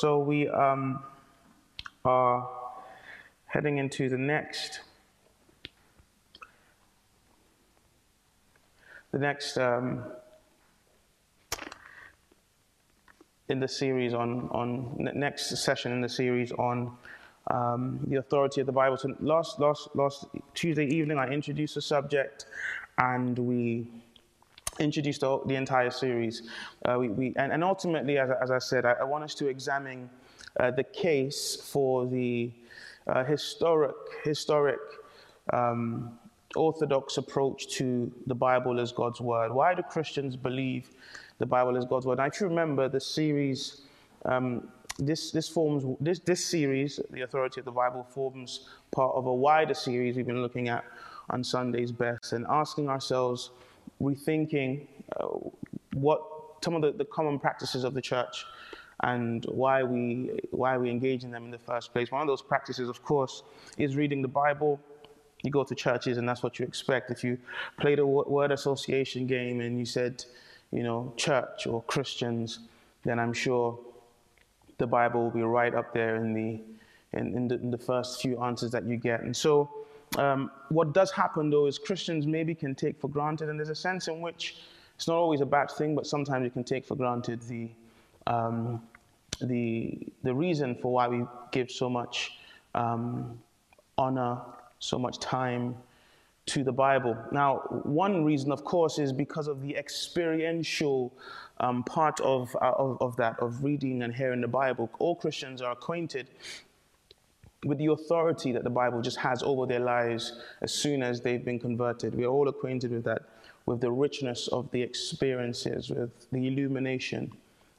So we um, are heading into the next, the next um, in the series on on next session in the series on um, the authority of the Bible. So last last last Tuesday evening, I introduced the subject, and we introduced the, the entire series. Uh, we, we, and, and, ultimately, as, as I said, I, I, want us to examine uh, the case for the uh, historic, historic um, orthodox approach to the Bible as God's word. Why do Christians believe the Bible is God's word? And if you remember, the series, um, this, this forms, this, this series, The Authority of the Bible, forms part of a wider series we've been looking at on Sunday's Best and asking ourselves, rethinking uh, what some of the, the common practices of the church and why we why we engage in them in the first place. One of those practices, of course, is reading the Bible. You go to churches, and that's what you expect. If you played a word association game and you said, you know, church or Christians, then I'm sure the Bible will be right up there in the in, in, the, in the first few answers that you get. And so um, what does happen though is Christians maybe can take for granted, and there's a sense in which it's not always a bad thing, but sometimes you can take for granted the, um, the, the reason for why we give so much um, honor, so much time to the Bible. Now, one reason, of course, is because of the experiential um, part of, uh, of, of, that, of reading and hearing the Bible. All Christians are acquainted with the authority that the Bible just has over their lives as soon as they've been converted. We're all acquainted with that, with the richness of the experiences, with the illumination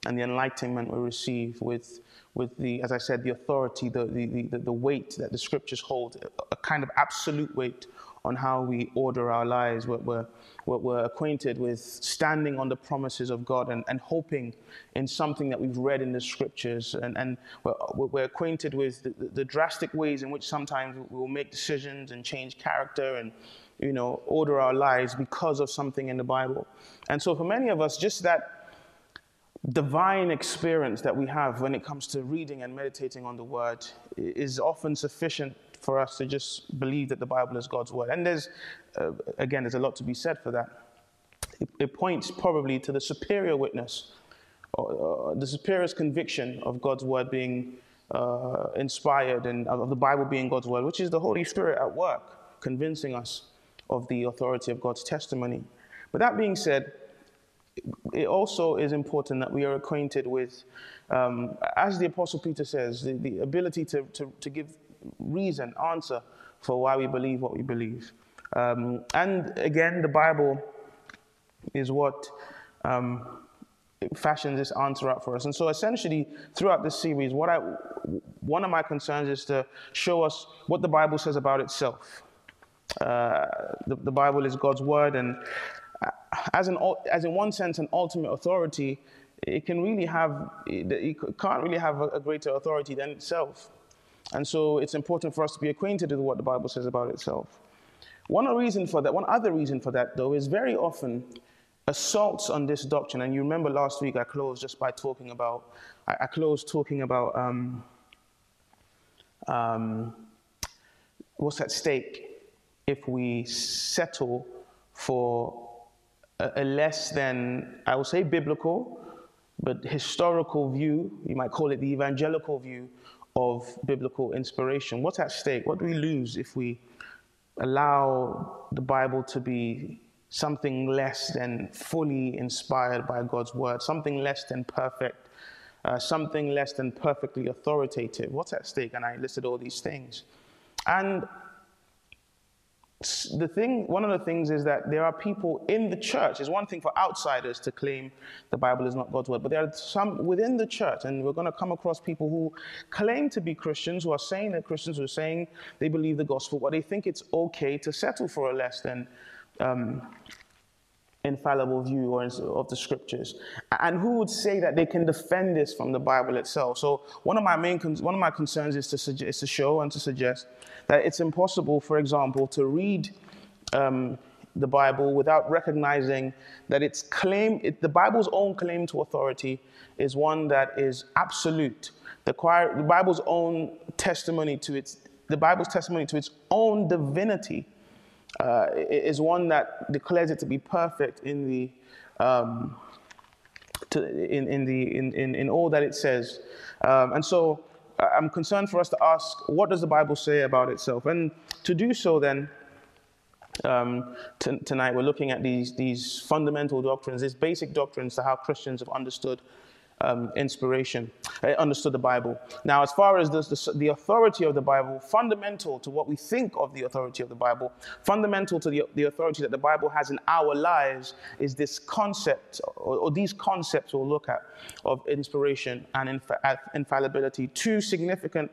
and the enlightenment we receive, with, with the, as I said, the authority, the, the, the, the weight that the scriptures hold, a kind of absolute weight on how we order our lives. We're, we're, we're, acquainted with standing on the promises of God and, and hoping in something that we've read in the scriptures. And, and we're, we're acquainted with the, the drastic ways in which sometimes we will make decisions and change character and you know, order our lives because of something in the Bible. And so for many of us, just that divine experience that we have when it comes to reading and meditating on the word is often sufficient for us to just believe that the Bible is God's word. And there's, uh, again, there's a lot to be said for that. It, it points probably to the superior witness, or, uh, the superior conviction of God's word being uh, inspired and of the Bible being God's word, which is the Holy Spirit at work, convincing us of the authority of God's testimony. But that being said, it also is important that we are acquainted with, um, as the Apostle Peter says, the, the ability to, to, to give reason, answer for why we believe what we believe. Um, and again, the Bible is what um, fashions this answer up for us. And so, essentially, throughout this series, what I, one of my concerns is to show us what the Bible says about itself. Uh, the, the, Bible is God's word, and uh, as, an, as in one sense, an ultimate authority, it can really have, it can't really have a, a greater authority than itself. And so it's important for us to be acquainted with what the Bible says about itself. One reason for that, one other reason for that, though, is very often assaults on this doctrine. And you remember last week I closed just by talking about, I, I closed talking about um, um, what's at stake if we settle for a, a less than, I will say biblical, but historical view, you might call it the evangelical view of biblical inspiration. What's at stake? What do we lose if we allow the Bible to be something less than fully inspired by God's word, something less than perfect, uh, something less than perfectly authoritative? What's at stake? And I listed all these things. And the thing, one of the things is that there are people in the church. It's one thing for outsiders to claim the Bible is not God's word, but there are some within the church, and we're going to come across people who claim to be Christians, who are saying they're Christians, who are saying they believe the gospel, but they think it's okay to settle for a less than um, infallible view or of the scriptures. And who would say that they can defend this from the Bible itself? So one of my main one of my concerns is to suggest, to show and to suggest that it's impossible, for example, to read um, the Bible without recognizing that its claim, it, the Bible's own claim to authority, is one that is absolute, The, choir, the Bible's own testimony to its, the Bible's testimony to its own divinity uh, is one that declares it to be perfect in the, um, to, in, in, the, in, in, in all that it says. Um, and so uh, I'm concerned for us to ask, what does the Bible say about itself? And to do so, then, um, t- tonight we're looking at these, these fundamental doctrines, these basic doctrines to how Christians have understood um, inspiration, uh, understood the Bible. Now, as far as the, the, the, authority of the Bible, fundamental to what we think of the authority of the Bible, fundamental to the, the authority that the Bible has in our lives, is this concept, or, or these concepts we'll look at, of inspiration and infa- infallibility. Two significant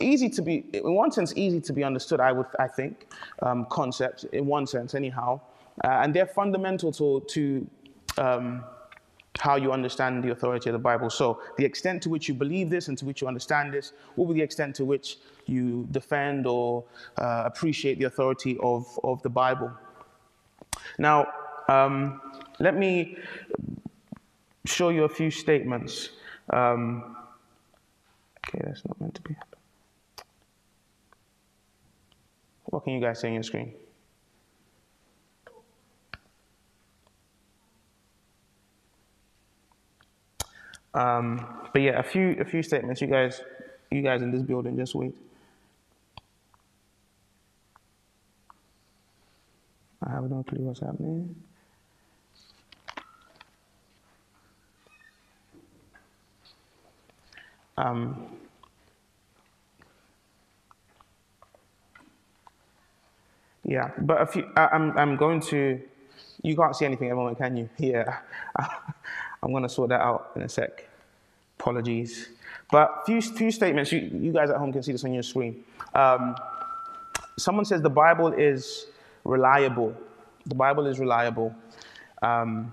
easy to be in one sense easy to be understood i would i think um, concepts in one sense anyhow uh, and they're fundamental to to um, how you understand the authority of the Bible. So, the extent to which you believe this and to which you understand this will be the extent to which you defend or uh, appreciate the authority of, of the Bible. Now, um, let me show you a few statements. Um, okay, that's not meant to be. What can you guys see on your screen? Um, but yeah, a few a few statements. You guys, you guys in this building, just wait. I have no clue what's happening. Um, yeah, but a few, I, I'm I'm going to. You can't see anything at the moment, can you? Yeah, I'm going to sort that out in a sec. Apologies. But few, few statements, you, you guys at home can see this on your screen. Um, someone says the Bible is reliable. The Bible is reliable. Um,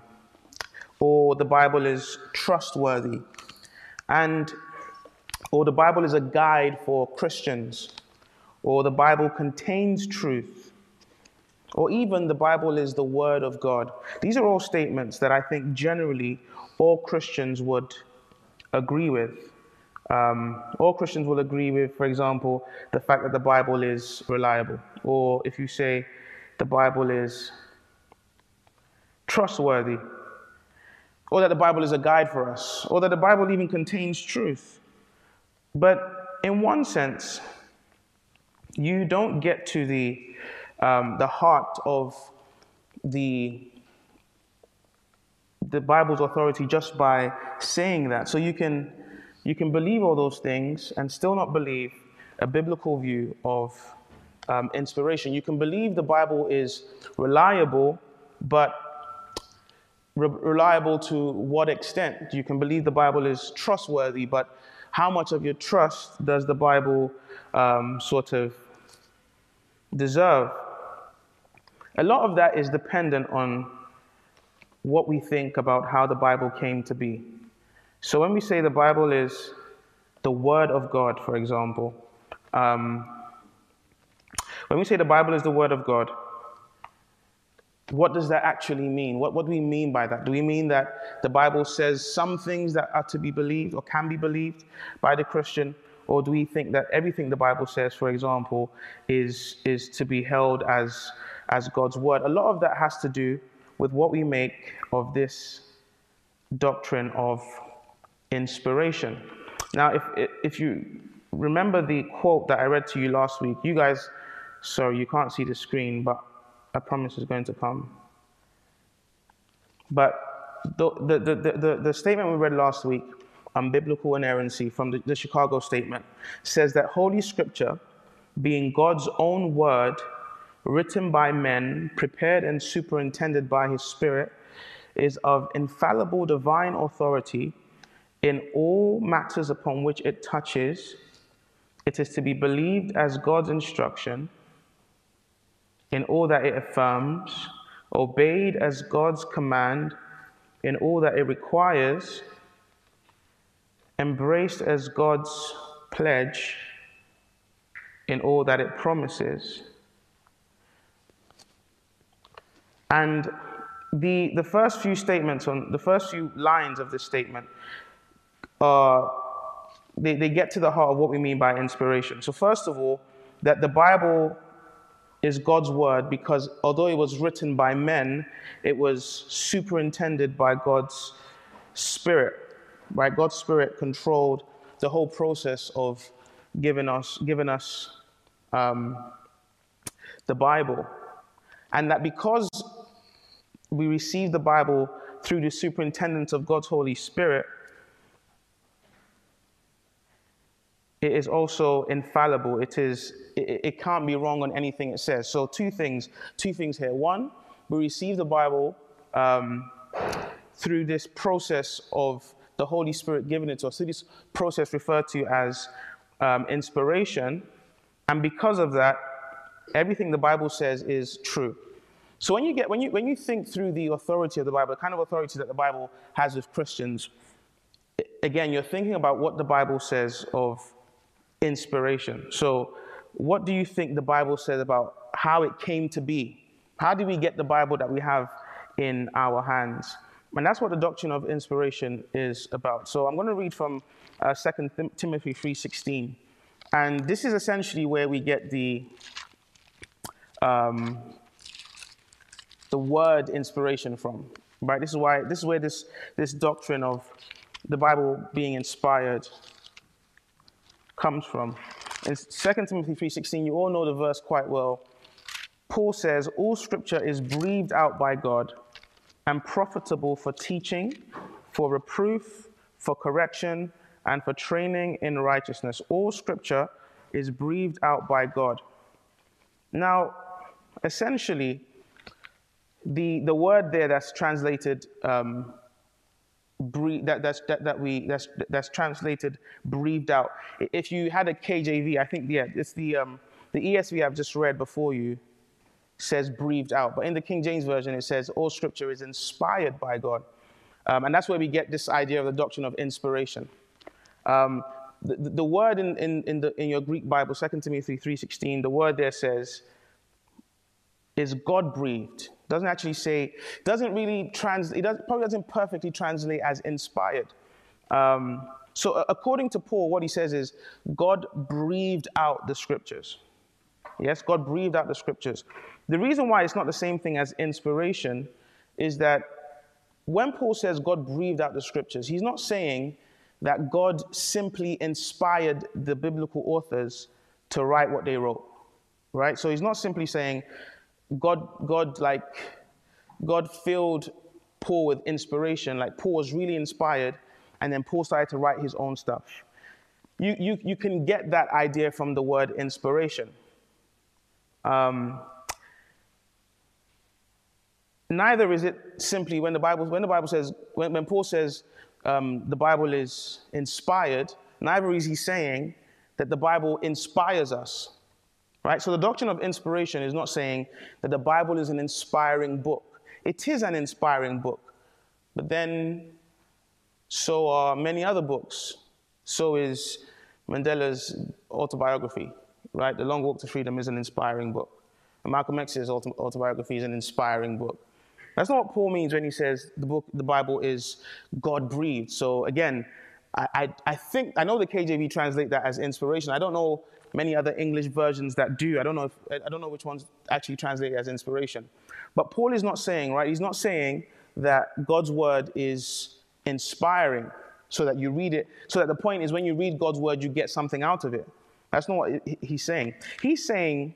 or the Bible is trustworthy. And, or the Bible is a guide for Christians. Or the Bible contains truth. Or even the Bible is the Word of God. These are all statements that I think generally all Christians would agree with. Um, all Christians will agree with, for example, the fact that the Bible is reliable. Or if you say the Bible is trustworthy, or that the Bible is a guide for us, or that the Bible even contains truth. But in one sense, you don't get to the, um, the heart of the the Bible's authority just by saying that. So you can you can believe all those things and still not believe a biblical view of um, inspiration. You can believe the Bible is reliable, but re- reliable to what extent? You can believe the Bible is trustworthy, but how much of your trust does the Bible um, sort of deserve? A lot of that is dependent on what we think about how the Bible came to be. So when we say the Bible is the Word of God, for example, um, when we say the Bible is the Word of God, what does that actually mean? What, what do we mean by that? Do we mean that the Bible says some things that are to be believed or can be believed by the Christian? Or do we think that everything the Bible says, for example, is, is to be held as, as God's word? A lot of that has to do with what we make of this doctrine of inspiration. Now, if, if you remember the quote that I read to you last week, you guys, sorry, you can't see the screen, but I promise it's going to come. But the, the, the, the, the statement we read last week on biblical inerrancy from the, the Chicago statement says that Holy Scripture, being God's own word, written by men, prepared and superintended by his Spirit, is of infallible divine authority in all matters upon which it touches. It is to be believed as God's instruction in all that it affirms, obeyed as God's command in all that it requires, embraced as God's pledge in all that it promises. And the, the first few statements on the first few lines of this statement are they, they get to the heart of what we mean by inspiration. So, first of all, that the Bible is God's word because although it was written by men, it was superintended by God's spirit. Right? God's spirit controlled the whole process of giving us, giving us um, the Bible. And that because we receive the Bible through the superintendence of God's Holy Spirit, it is also infallible. It is it, it, can't be wrong on anything it says. So two things, two things here. One, we receive the Bible um, through this process of the Holy Spirit giving it to us. So this process referred to as um, inspiration, and because of that, everything the Bible says is true. So when you get when you when you think through the authority of the Bible, the kind of authority that the Bible has with Christians, again, you're thinking about what the Bible says of inspiration. So, what do you think the Bible says about how it came to be? How do we get the Bible that we have in our hands? And that's what the doctrine of inspiration is about. So I'm going to read from uh, 2 Timothy 3.16. And this is essentially where we get the, um, the word inspiration from. Right? This is why this is where this, this doctrine of the Bible being inspired comes from. In 2 Timothy 3:16, you all know the verse quite well. Paul says, "All scripture is breathed out by God and profitable for teaching, for reproof, for correction, and for training in righteousness. All scripture is breathed out by God." Now, essentially, the, the word there that's translated um, that, that's, that, that we, that's, that's translated breathed out. If you had a KJV, I think, yeah, it's the, um, the ESV I've just read before you says breathed out. But in the King James Version, it says all scripture is inspired by God. Um, and that's where we get this idea of the doctrine of inspiration. Um, the, the, word in, in, in, the, in your Greek Bible, 2 Timothy 3.16, the word there says, is God breathed doesn't actually say, doesn't really translate, it does, probably doesn't perfectly translate as inspired. Um, so, according to Paul, what he says is God breathed out the scriptures. Yes, God breathed out the scriptures. The reason why it's not the same thing as inspiration is that when Paul says God breathed out the scriptures, he's not saying that God simply inspired the biblical authors to write what they wrote, right? So he's not simply saying God, God, like, God filled Paul with inspiration. Like, Paul was really inspired, and then Paul started to write his own stuff. You, you, you can get that idea from the word inspiration. Um, neither is it simply when the Bible, when the Bible says, when, when Paul says um, the Bible is inspired, neither is he saying that the Bible inspires us. Right? So the doctrine of inspiration is not saying that the Bible is an inspiring book. It is an inspiring book. But then so are many other books. So is Mandela's autobiography, right? The Long Walk to Freedom is an inspiring book. And Malcolm X's autobiography is an inspiring book. That's not what Paul means when he says the book, the Bible is God breathed. So again, I, I, I think I know the KJV translate that as inspiration. I don't know many other English versions that do. I don't know if, I don't know which ones actually translate as inspiration. But Paul is not saying, right? He's not saying that God's word is inspiring so that you read it, so that the point is when you read God's word, you get something out of it. That's not what he's saying. He's saying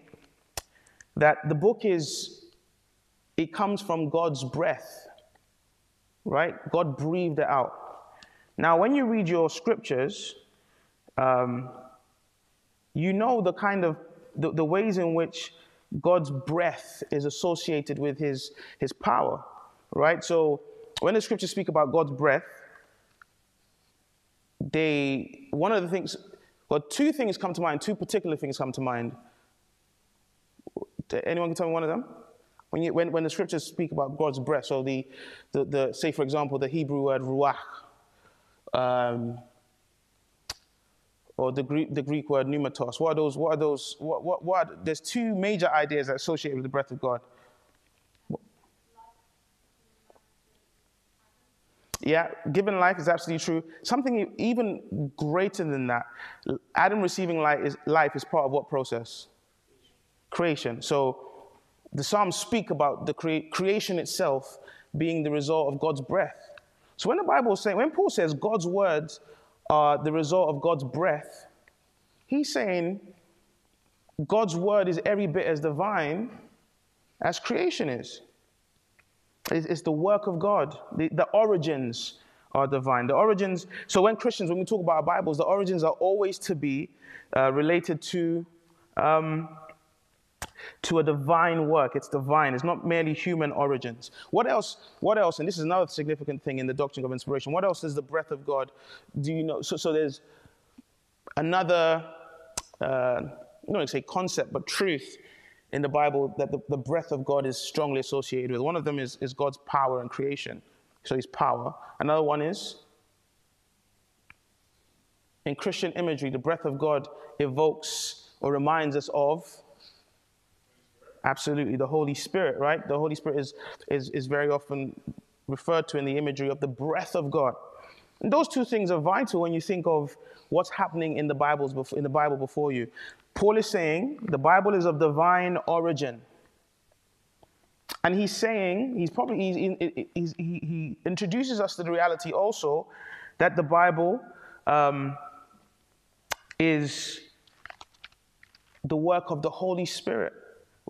that the book is, it comes from God's breath, right? God breathed it out. Now, when you read your scriptures, um, you know the kind of the, the ways in which God's breath is associated with his, his power, right? So when the scriptures speak about God's breath, they one of the things well two things come to mind two particular things come to mind anyone can tell me one of them when, you, when, when the scriptures speak about god's breath so the, the, the say for example the hebrew word ruach um, or the Greek, the Greek word pneumatos. What are those? What are those? What, what, what are, there's two major ideas associated with the breath of God. Yeah, given life is absolutely true. Something even greater than that. Adam receiving life is, life is part of what process? Creation. So the Psalms speak about the crea- creation itself being the result of God's breath. So when the Bible saying, when Paul says God's words are the result of God's breath, he's saying God's word is every bit as divine as creation is. It's, the work of God. The, the origins are divine. The origins, so when Christians, when we talk about our Bibles, the origins are always to be uh, related to um, to a divine work. It's divine. It's not merely human origins. What else? What else? And this is another significant thing in the doctrine of inspiration. What else is the breath of God? Do you know? So, so there's another, uh, I don't want to say concept, but truth in the Bible that the, the breath of God is strongly associated with. One of them is, is God's power and creation. So his power. Another one is in Christian imagery, the breath of God evokes or reminds us of Absolutely, the Holy Spirit, right? The Holy Spirit is, is, is very often referred to in the imagery of the breath of God. And those two things are vital when you think of what's happening in the, Bibles in the Bible before you. Paul is saying the Bible is of divine origin. And he's saying, he's probably, he's, he's, he, he introduces us to the reality also that the Bible um, is the work of the Holy Spirit.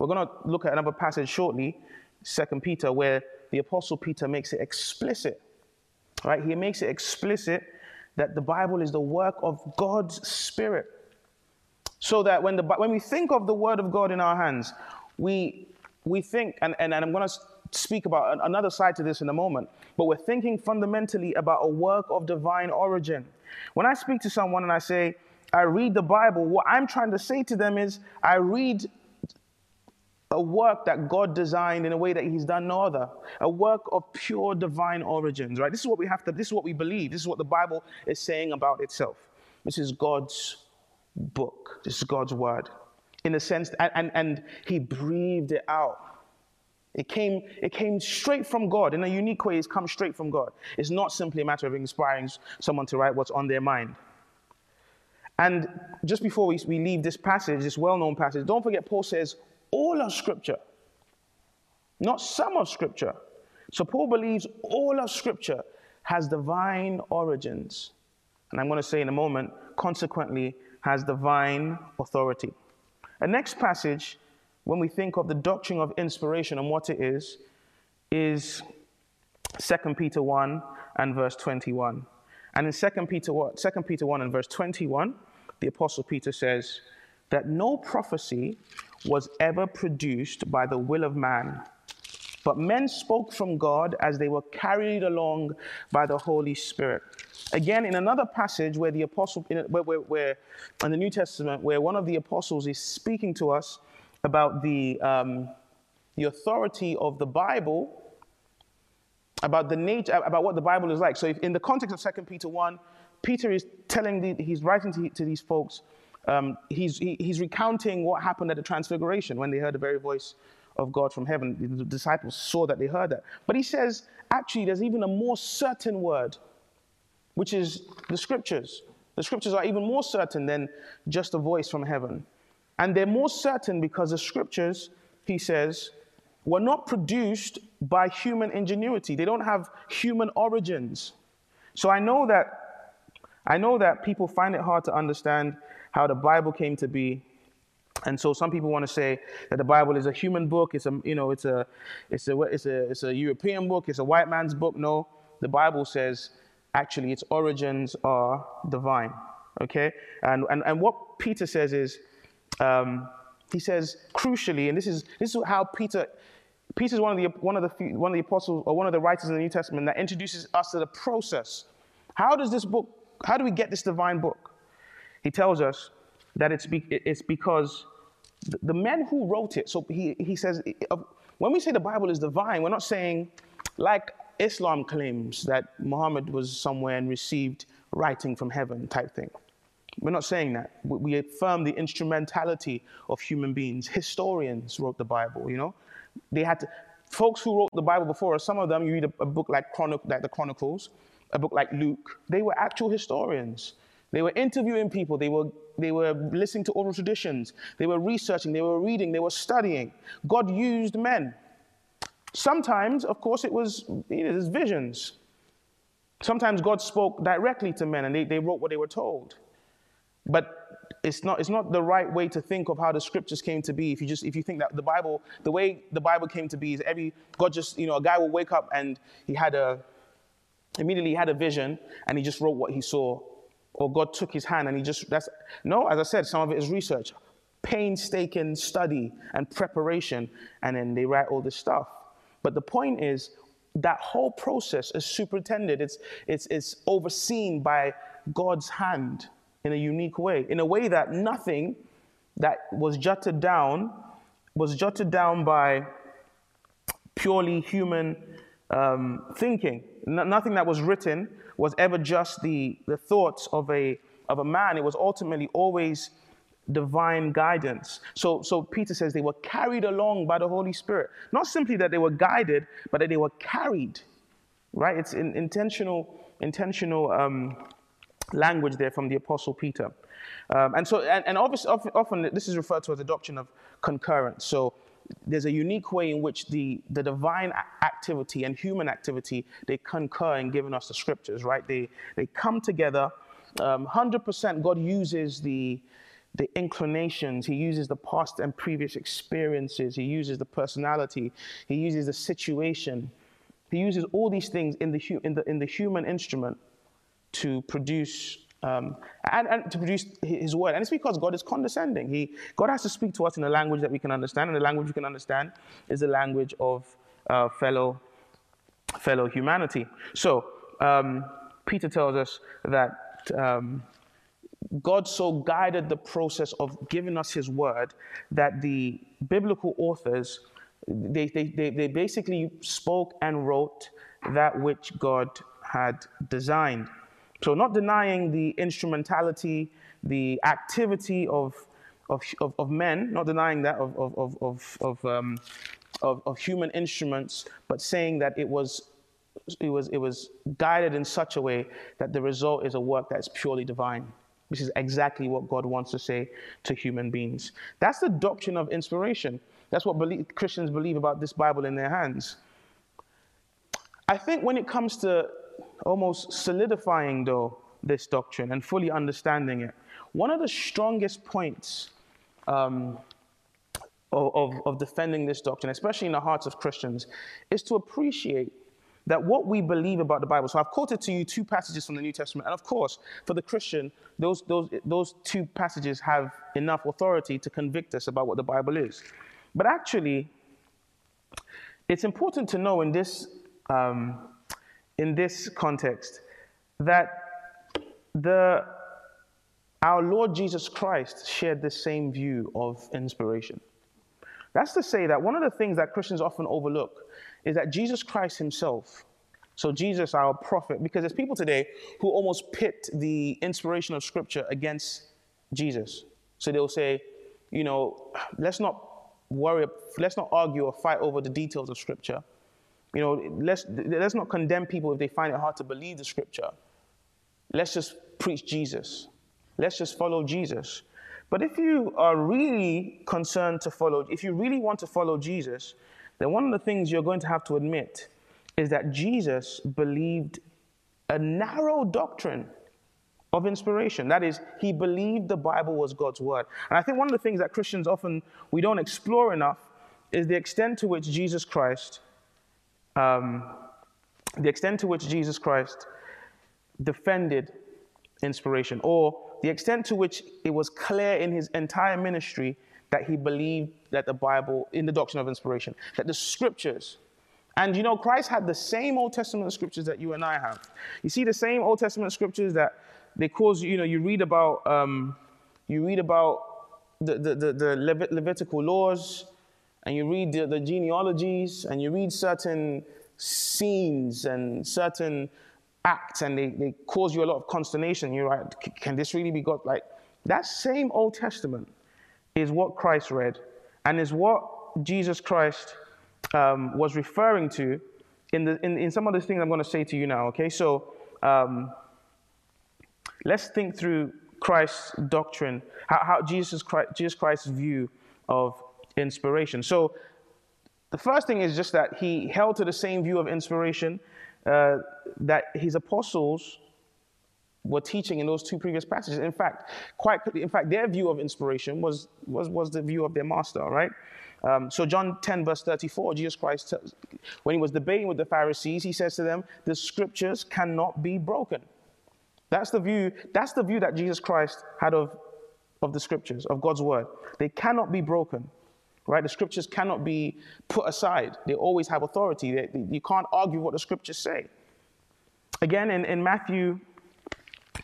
We're going to look at another passage shortly, Second Peter, where the Apostle Peter makes it explicit. Right? He makes it explicit that the Bible is the work of God's Spirit. So that when, the, when we think of the Word of God in our hands, we, we think, and, and, and I'm going to speak about another side to this in a moment, but we're thinking fundamentally about a work of divine origin. When I speak to someone and I say, I read the Bible, what I'm trying to say to them is, I read a work that God designed in a way that He's done no other, a work of pure divine origins, right? This is what we have to, this is what we believe, this is what the Bible is saying about itself. This is God's book, this is God's word. In a sense, and, and, and He breathed it out. It came, it came straight from God. In a unique way, it's come straight from God. It's not simply a matter of inspiring someone to write what's on their mind. And just before we, we leave this passage, this well known passage, don't forget Paul says, all of Scripture, not some of Scripture. So Paul believes all of Scripture has divine origins. And I'm going to say in a moment, consequently, has divine authority. The next passage, when we think of the doctrine of inspiration and what it is, is 2 Peter 1 and verse 21. And in 2 Peter, 2 Peter 1 and verse 21, the Apostle Peter says that no prophecy was ever produced by the will of man. But men spoke from God as they were carried along by the Holy Spirit. Again, in another passage where the apostle, in, where, where, where, in the New Testament, where one of the apostles is speaking to us about the, um, the authority of the Bible, about the nature, about what the Bible is like. So, if, in the context of 2 Peter 1, Peter is telling, the, he's writing to, to these folks um, he's, he, he's recounting what happened at the Transfiguration when they heard the very voice of God from heaven. The disciples saw that they heard that. But he says, actually, there's even a more certain word, which is the scriptures. The scriptures are even more certain than just a voice from heaven. And they're more certain because the scriptures, he says, were not produced by human ingenuity. They don't have human origins. So I know that I know that people find it hard to understand how the Bible came to be. And so some people want to say that the Bible is a human book. It's a, you know, it's a, it's a, it's a, it's a European book. It's a white man's book. No, the Bible says actually its origins are divine. Okay, and and and what Peter says is, um, he says crucially, and this is this is how Peter. Peter is one of the one of the one of the apostles or one of the writers in the New Testament that introduces us to the process. How does this book? How do we get this divine book? He tells us that it's, be, it's because the men who wrote it, so he, he says, when we say the Bible is divine, we're not saying, like Islam claims, that Muhammad was somewhere and received writing from heaven type thing. We're not saying that. We affirm the instrumentality of human beings. Historians wrote the Bible, you know? They had to, folks who wrote the Bible before some of them, you read a, a book like, Chronic, like the Chronicles, a book like Luke, they were actual historians. They were interviewing people, they were, they were listening to oral traditions, they were researching, they were reading, they were studying. God used men. Sometimes, of course, it was you know, visions. Sometimes God spoke directly to men and they, they wrote what they were told. But it's not, it's not the right way to think of how the scriptures came to be. If you just if you think that the Bible, the way the Bible came to be is every God just, you know, a guy will wake up and he had a immediately he had a vision and he just wrote what he saw. Or God took his hand and he just that's no, as I said, some of it is research, painstaking study and preparation, and then they write all this stuff. But the point is that whole process is superintended, it's it's it's overseen by God's hand in a unique way, in a way that nothing that was jotted down was jotted down by purely human um, thinking. Nothing that was written was ever just the, the thoughts of a, of a man. It was ultimately always divine guidance. So, so Peter says they were carried along by the Holy Spirit. Not simply that they were guided, but that they were carried. Right? It's in, intentional, intentional um, language there from the Apostle Peter. Um, and so, and, and obviously, often, often this is referred to as the doctrine of concurrence. So there's a unique way in which the, the divine activity and human activity they concur in giving us the scriptures right? They, they come together um, 100% god uses the, the inclinations. He uses the past and previous experiences. He uses the personality. He uses the situation. He uses all these things in the, in the, in the human instrument to produce um, and, and, to produce his word. And it's because God is condescending. He, God has to speak to us in a language that we can understand, and the language we can understand is the language of uh, fellow, fellow humanity. So, um, Peter tells us that um, God so guided the process of giving us his word that the biblical authors, they, they, they, they basically spoke and wrote that which God had designed. So, not denying the instrumentality, the activity of, of, of, of men, not denying that of, of, of, of, um, of, of human instruments, but saying that it was, it, was, it was guided in such a way that the result is a work that is purely divine. This is exactly what God wants to say to human beings. That's the doctrine of inspiration. That's what believe, Christians believe about this Bible in their hands. I think when it comes to almost solidifying, though, this doctrine and fully understanding it, one of the strongest points um, of, of, defending this doctrine, especially in the hearts of Christians, is to appreciate that what we believe about the Bible. So I've quoted to you two passages from the New Testament, and of course, for the Christian, those, those, those two passages have enough authority to convict us about what the Bible is. But actually, it's important to know in this um, in this context that the, our Lord Jesus Christ shared the same view of inspiration. That's to say that one of the things that Christians often overlook is that Jesus Christ himself, so Jesus, our prophet, because there's people today who almost pit the inspiration of Scripture against Jesus. So they'll say, you know, let's not worry, let's not argue or fight over the details of Scripture. You know, let's, let's not condemn people if they find it hard to believe the scripture. Let's just preach Jesus. Let's just follow Jesus. But if you are really concerned to follow, if you really want to follow Jesus, then one of the things you're going to have to admit is that Jesus believed a narrow doctrine of inspiration. That is, he believed the Bible was God's word. And I think one of the things that Christians often we don't explore enough is the extent to which Jesus Christ um, the extent to which Jesus Christ defended inspiration, or the extent to which it was clear in his entire ministry that he believed that the Bible, in the doctrine of inspiration, that the scriptures, and you know, Christ had the same Old Testament scriptures that you and I have. You see the same Old Testament scriptures that they cause, you know, you read about, um, you read about the, the, the, the Levitical laws, and you read the, the genealogies and you read certain scenes and certain acts and they, they cause you a lot of consternation. You're like, can this really be God? Like, that same Old Testament is what Christ read and is what Jesus Christ um, was referring to in, the, in, in some of the things I'm going to say to you now, okay? So um, let's think through Christ's doctrine, how, how Jesus, Christ, Jesus Christ's view of inspiration. So the first thing is just that he held to the same view of inspiration uh, that his apostles were teaching in those two previous passages. In fact, quite in fact, their view of inspiration was was was the view of their master, right? Um, so John 10 verse 34, Jesus Christ, tells, when he was debating with the Pharisees, he says to them, "The scriptures cannot be broken." That's the view. That's the view that Jesus Christ had of of the scriptures of God's word. They cannot be broken. Right? The scriptures cannot be put aside. They always have authority. They, you can't argue what the scriptures say. Again, in, in Matthew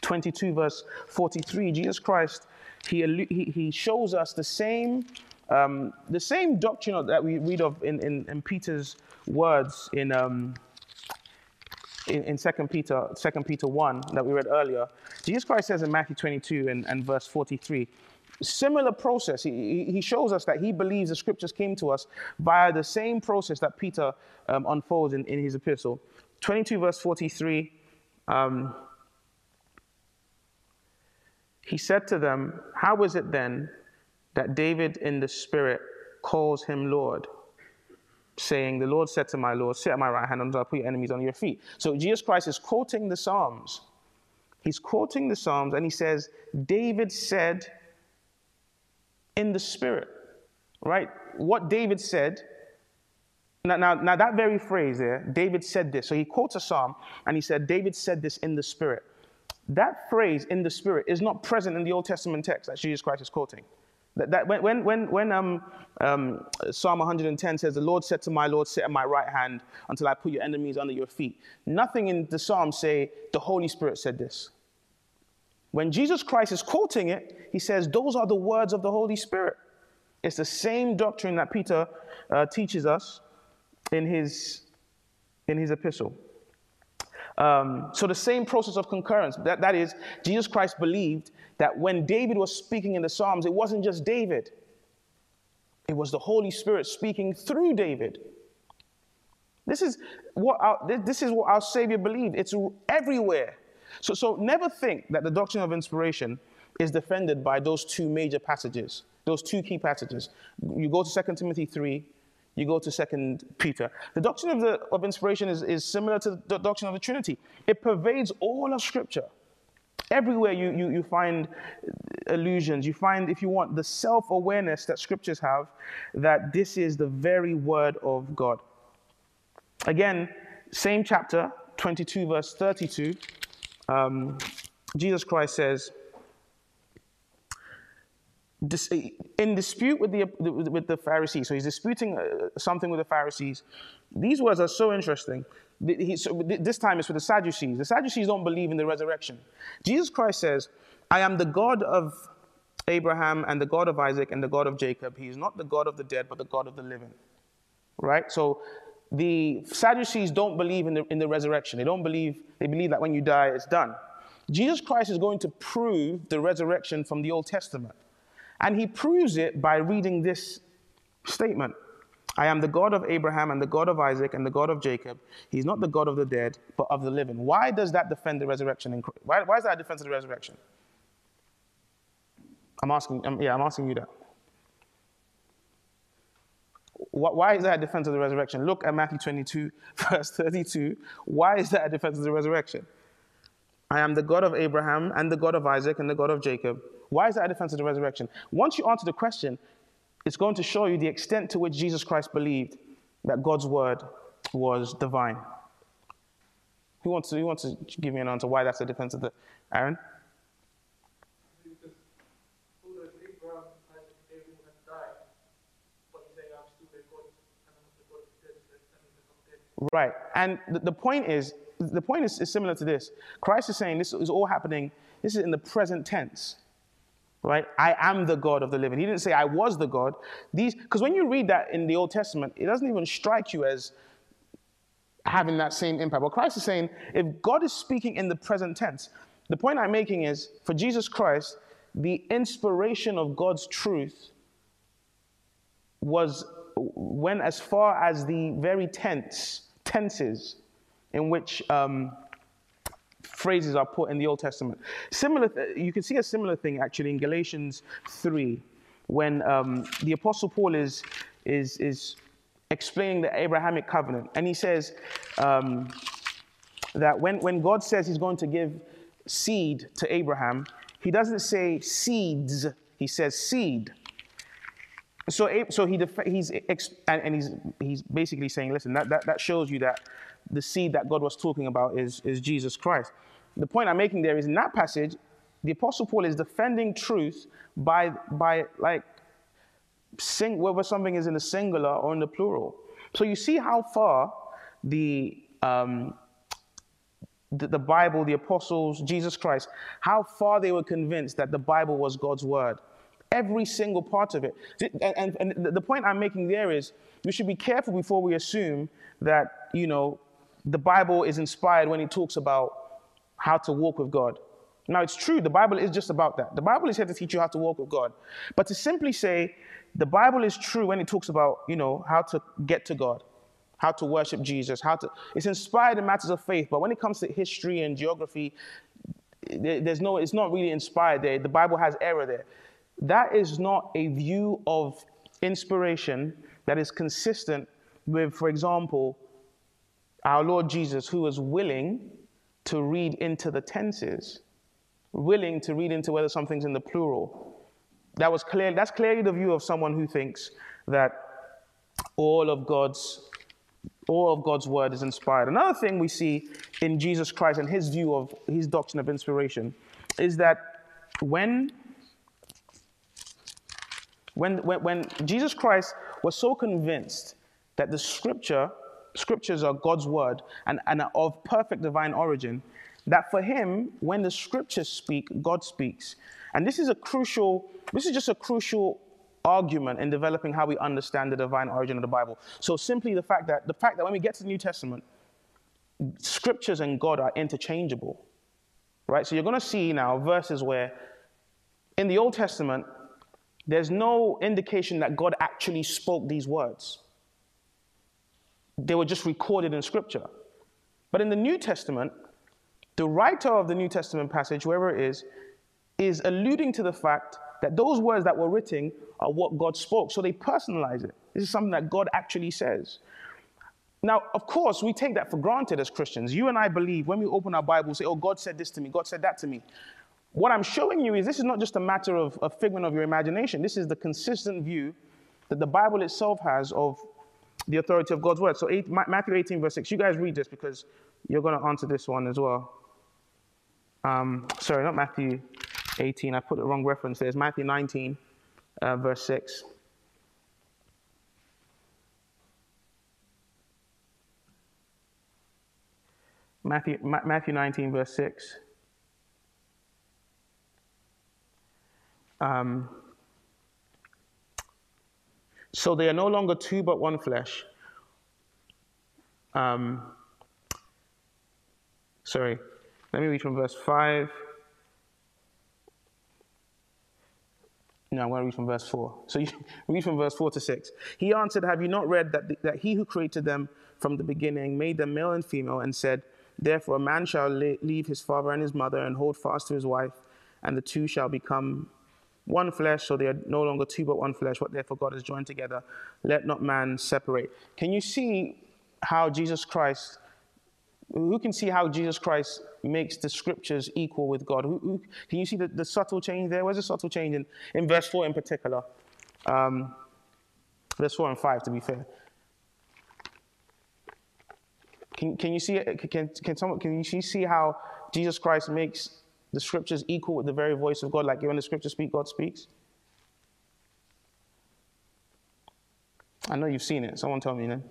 22, verse 43, Jesus Christ, he, he, he shows us the same, um, the same doctrine that we read of in, in, in Peter's words in, um, in, in 2 Peter, 2 Peter 1 that we read earlier. Jesus Christ says in Matthew 22 and, and verse 43, similar process. He, he shows us that he believes the scriptures came to us via the same process that Peter um, unfolds in, in his epistle. 22 verse 43, um, he said to them, How is it then that David in the Spirit calls him Lord? Saying, The Lord said to my Lord, Sit at my right hand until I put your enemies on your feet. So Jesus Christ is quoting the Psalms. He's quoting the Psalms and he says, David said in the Spirit, right? What David said. Now, now, now, that very phrase there, David said this. So he quotes a psalm and he said, David said this in the Spirit. That phrase in the Spirit is not present in the Old Testament text that Jesus Christ is quoting. That, that when when, when um, um, Psalm 110 says, The Lord said to my Lord, Sit at my right hand until I put your enemies under your feet, nothing in the psalm say, The Holy Spirit said this. When Jesus Christ is quoting it, he says, Those are the words of the Holy Spirit. It's the same doctrine that Peter uh, teaches us in his, in his epistle. Um, so the same process of concurrence. That, that is, Jesus Christ believed that when David was speaking in the Psalms, it wasn't just David. It was the Holy Spirit speaking through David. This is what our, this is what our Savior believed. It's everywhere. So, so never think that the doctrine of inspiration is defended by those two major passages, those two key passages. You go to 2 Timothy 3, you go to Second Peter. The doctrine of, the, of inspiration is, is similar to the doctrine of the Trinity. It pervades all of Scripture. Everywhere you, you, you find illusions, you find, if you want, the self awareness that Scriptures have that this is the very Word of God. Again, same chapter, 22, verse 32, um, Jesus Christ says, in dispute with the, with the Pharisees, so he's disputing uh, something with the Pharisees. These words are so interesting. This time it's with the Sadducees. The Sadducees don't believe in the resurrection. Jesus Christ says, I am the God of Abraham and the God of Isaac and the God of Jacob. He is not the God of the dead, but the God of the living. Right? So the Sadducees don't believe in the, in the resurrection. They don't believe, they believe that when you die, it's done. Jesus Christ is going to prove the resurrection from the Old Testament. And he proves it by reading this statement I am the God of Abraham and the God of Isaac and the God of Jacob. He's not the God of the dead, but of the living. Why does that defend the resurrection? In, Why, why is that a defense of the resurrection? I'm asking, um, yeah, I'm asking you that. Why is that a defense of the resurrection? Look at Matthew 22, verse 32. Why is that a defense of the resurrection? I am the God of Abraham and the God of Isaac and the God of Jacob. Why is that a defense of the resurrection? Once you answer the question, it's going to show you the extent to which Jesus Christ believed that God's word was divine. Who wants to, who wants to give me an answer why that's a defense of the Aaron? Right. And the, the point is, the point is, is, similar to this. Christ is saying this is all happening, this is in the present tense. Right? I am the God of the living. He didn't say I was the God. These because when you read that in the Old Testament, it doesn't even strike you as having that same impact. But Christ is saying, if God is speaking in the present tense, the point I'm making is for Jesus Christ, the inspiration of God's truth was went as far as the very tense, tenses in which um, phrases are put in the Old Testament. Similar, th- you can see a similar thing actually in Galatians 3 when um, the Apostle Paul is, is, is explaining the Abrahamic covenant. And he says um, that when, when God says he's going to give seed to Abraham, he doesn't say seeds, he says seed. So, so he he's and he's he's basically saying, listen, that, that, that shows you that the seed that God was talking about is, is Jesus Christ. The point I'm making there is in that passage, the Apostle Paul is defending truth by by like sing whether something is in the singular or in the plural. So you see how far the um, the, the Bible, the apostles, Jesus Christ, how far they were convinced that the Bible was God's word. Every single part of it. And, and, and the point I'm making there is we should be careful before we assume that, you know, the Bible is inspired when it talks about how to walk with God. Now, it's true, the Bible is just about that. The Bible is here to teach you how to walk with God. But to simply say the Bible is true when it talks about, you know, how to get to God, how to worship Jesus, how to, it's inspired in matters of faith. But when it comes to history and geography, there's no, it's not really inspired there. The Bible has error there. That is not a view of inspiration that is consistent with, for example, our Lord Jesus, who was willing to read into the tenses, willing to read into whether something's in the plural. That was clear, that's clearly the view of someone who thinks that all of God's all of God's word is inspired. Another thing we see in Jesus Christ and his view of his doctrine of inspiration is that when when, when, when Jesus Christ was so convinced that the scripture, scriptures are God's word and, and are of perfect divine origin, that for him, when the scriptures speak, God speaks. And this is a crucial, this is just a crucial argument in developing how we understand the divine origin of the Bible. So simply the fact that the fact that when we get to the New Testament, scriptures and God are interchangeable. Right? So you're going to see now verses where in the Old Testament, there's no indication that God actually spoke these words. They were just recorded in Scripture. But in the New Testament, the writer of the New Testament passage, wherever it is, is alluding to the fact that those words that were written are what God spoke. So they personalize it. This is something that God actually says. Now, of course, we take that for granted as Christians. You and I believe when we open our Bible, say, oh, God said this to me, God said that to me. What I'm showing you is this is not just a matter of a figment of your imagination. This is the consistent view that the Bible itself has of the authority of God's word. So eight, Matthew 18, verse 6. You guys read this because you're going to answer this one as well. Um, sorry, not Matthew 18. I put the wrong reference there. It's Matthew 19, uh, verse 6. Matthew, Matthew 19, verse 6. Um, so they are no longer two but one flesh. Um, sorry, let me read from verse 5. No, I'm going to read from verse 4. So you read from verse 4 to 6. He answered, Have you not read that, the, that he who created them from the beginning made them male and female, and said, Therefore a man shall leave his father and his mother and hold fast to his wife, and the two shall become one flesh, so they are no longer two but one flesh. What therefore God has joined together, let not man separate. Can you see how Jesus Christ, who can see how Jesus Christ makes the scriptures equal with God? Who, who, can you see the, the, subtle change there? Where's the subtle change in, in verse 4 in particular? Um, verse 4 and 5, to be fair. Can, can you see can, can, someone, can you see how Jesus Christ makes the scriptures equal with the very voice of God, like when the scriptures speak, God speaks? I know you've seen it. Someone tell me then.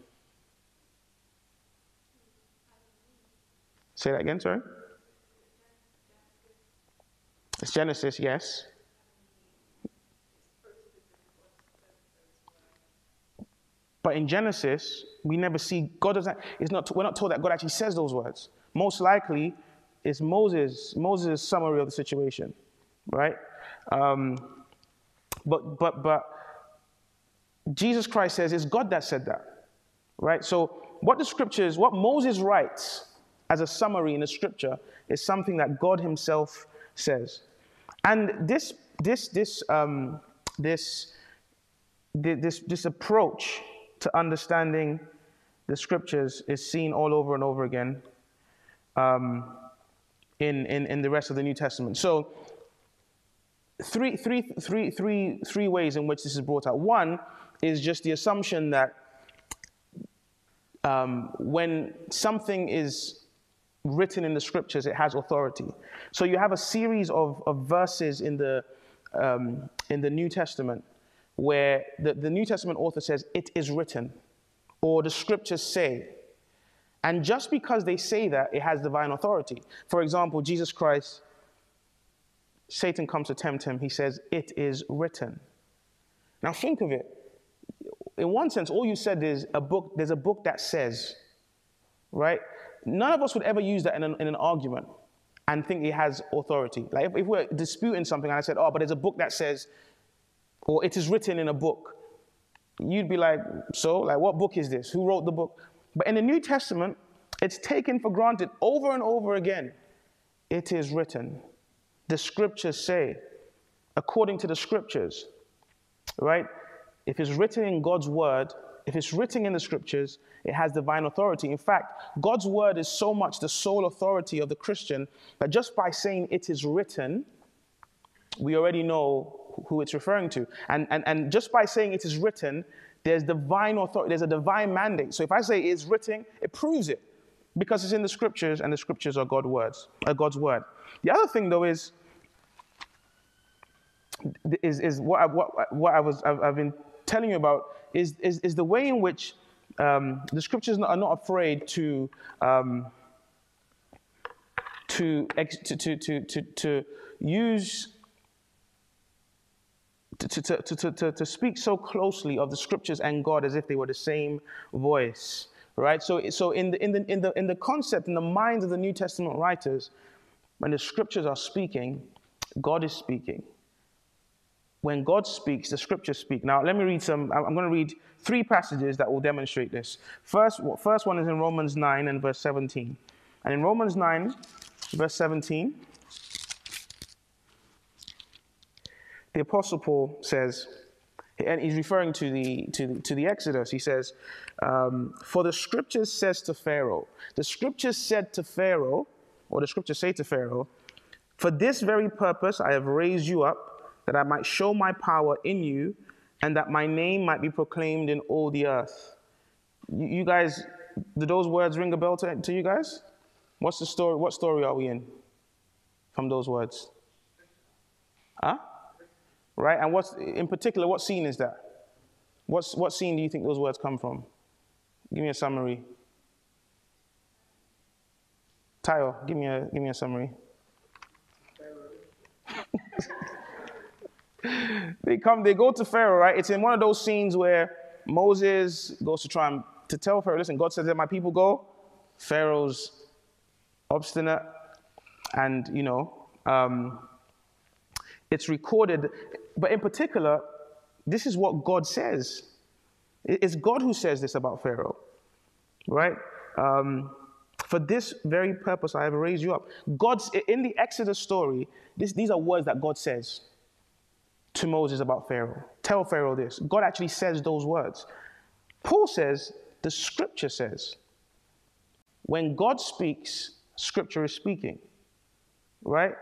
Say that again, sorry. It's Genesis, yes. But in Genesis, we never see God doesn't. It's not. We're not told that God actually says those words. Most likely, is Moses, Moses' summary of the situation, right? Um, but, but, but Jesus Christ says it's God that said that, right? So, what the scriptures, what Moses writes as a summary in the scripture is something that God Himself says. And this, this, this, um, this, this, this approach to understanding the scriptures is seen all over and over again um, in, in, in the rest of the New Testament. So, three, three, three, three, three ways in which this is brought out. One is just the assumption that um, when something is written in the scriptures, it has authority. So you have a series of, of verses in the, um, in the New Testament where the, the New Testament author says, It is written, or the scriptures say. And just because they say that, it has divine authority. For example, Jesus Christ, Satan comes to tempt him. He says, It is written. Now think of it. In one sense, all you said is a book, there's a book that says, right? None of us would ever use that in an, in an argument and think it has authority. Like if, if we're disputing something and I said, oh, but there's a book that says, or it is written in a book, you'd be like, so, like, what book is this? Who wrote the book? But in the New Testament, it's taken for granted over and over again. It is written. The scriptures say, according to the scriptures, right? If it's written in God's word, if it's written in the scriptures, it has divine authority. In fact, God's word is so much the sole authority of the Christian that just by saying it is written, we already know who it's referring to. And, and, and just by saying it is written, there's divine authority, there's a divine mandate. So if I say it is written, it proves it because it's in the scriptures and the scriptures are God's words, are God's word. The other thing though is, is, is what, I, what, what I was, I've, I've been telling you about is, is, is the way in which um, the scriptures are not afraid to, um, to, to, to, to, to, to use to, to, to, to, to speak so closely of the scriptures and God as if they were the same voice, right? So, so in, the, in, the, in, the, in the concept, in the minds of the New Testament writers, when the scriptures are speaking, God is speaking. When God speaks, the scriptures speak. Now, let me read some. I'm going to read three passages that will demonstrate this. First, first one is in Romans 9 and verse 17. And in Romans 9, verse 17, the Apostle Paul says, and he's referring to the, to to the Exodus. He says, um, For the scriptures says to Pharaoh, the scriptures said to Pharaoh, or the scriptures say to Pharaoh, For this very purpose I have raised you up, that I might show my power in you, and that my name might be proclaimed in all the earth. You, you guys, do those words ring a bell to, to you guys? What's the story? What story are we in from those words? Huh? Right? And what's in particular, what scene is that? What's, what scene do you think those words come from? Give me a summary. Tayo, give me a give me a summary. they come, they go to Pharaoh, right? It's in one of those scenes where Moses goes to try and to tell Pharaoh, listen, God says, let my people go. Pharaoh's obstinate, and you know, um, it's recorded. But in particular, this is what God says. It's God who says this about Pharaoh, right? Um, for this very purpose, I have raised you up. God's in the Exodus story. This, these are words that God says to Moses about Pharaoh. Tell Pharaoh this. God actually says those words. Paul says, the scripture says. When God speaks, scripture is speaking. Right?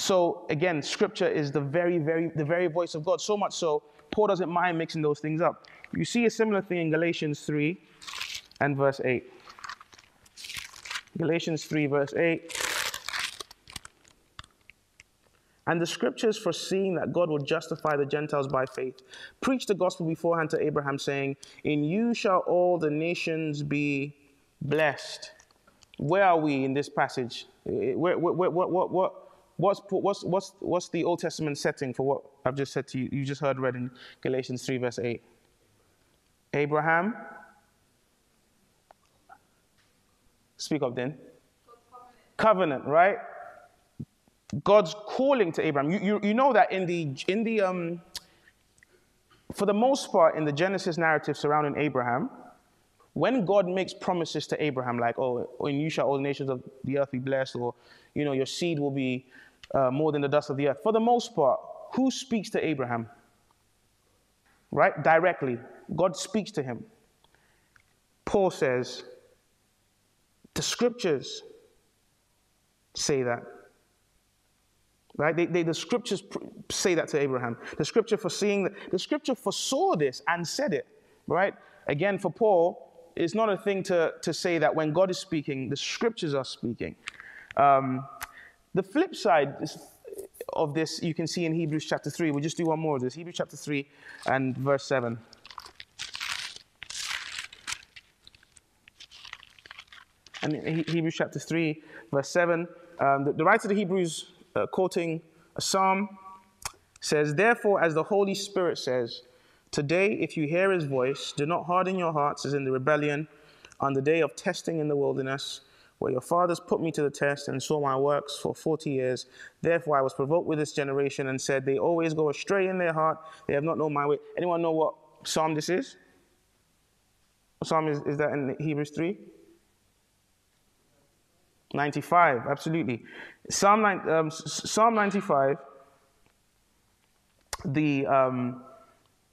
So again, scripture is the very, very, the very voice of God. So much so, Paul doesn't mind mixing those things up. You see a similar thing in Galatians 3 and verse 8. Galatians 3, verse 8. And the scriptures, foreseeing that God would justify the Gentiles by faith, preached the gospel beforehand to Abraham, saying, In you shall all the nations be blessed. Where are we in this passage? Eh, eh, where, where, where, what, what, what, what's, what's, what's, what's the Old Testament setting for what I've just said to you? You just heard read in Galatians 3, verse 8. Abraham. Speak up then. Covenant, right? God's calling to Abraham. You, you, you know that in the, in the, um, for the most part, in the Genesis narrative surrounding Abraham, when God makes promises to Abraham, like, oh, in you shall all nations of the earth be blessed, or, you know, your seed will be uh, more than the dust of the earth, for the most part, who speaks to Abraham? Right? Directly. God speaks to him. Paul says, the scriptures say that. Right? They, they, the scriptures say that to Abraham. The scripture foreseeing that, the scripture foresaw this and said it. Right? Again, for Paul, it's not a thing to, to say that when God is speaking, the scriptures are speaking. Um, the flip side of this you can see in Hebrews chapter 3. We'll just do one more of this. Hebrews chapter 3 and verse 7. And Hebrews chapter 3, verse 7, um, the, the, writer of the Hebrews, uh, quoting a psalm, says, Therefore, as the Holy Spirit says, Today, if you hear his voice, do not harden your hearts as in the rebellion on the day of testing in the wilderness, where your fathers put me to the test and saw my works for 40 years. Therefore, I was provoked with this generation and said, They always go astray in their heart. They have not known my way. Anyone know what psalm this is? What psalm is, is that in Hebrews 3? 95, absolutely. Psalm, um, Psalm 95, the, um,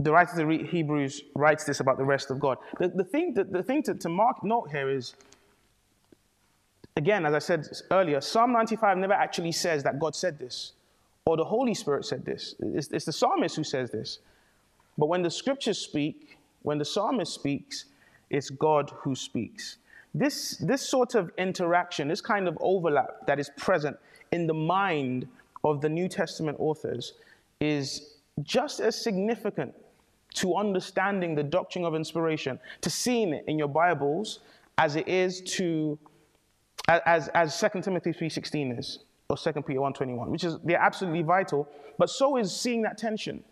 the writer of the Hebrews writes this about the rest of God. The, the thing, the, the thing to, to mark note here is, again, as I said earlier, Psalm 95 never actually says that God said this or the Holy Spirit said this. It's, it's the psalmist who says this. But when the scriptures speak, when the psalmist speaks, it's God who speaks. This, this sort of interaction, this kind of overlap that is present in the mind of the New Testament authors is just as significant to understanding the doctrine of inspiration, to seeing it in your Bibles as it is to as, as 2 Timothy 3.16 is, or 2 Peter 1.21, which is they're absolutely vital, but so is seeing that tension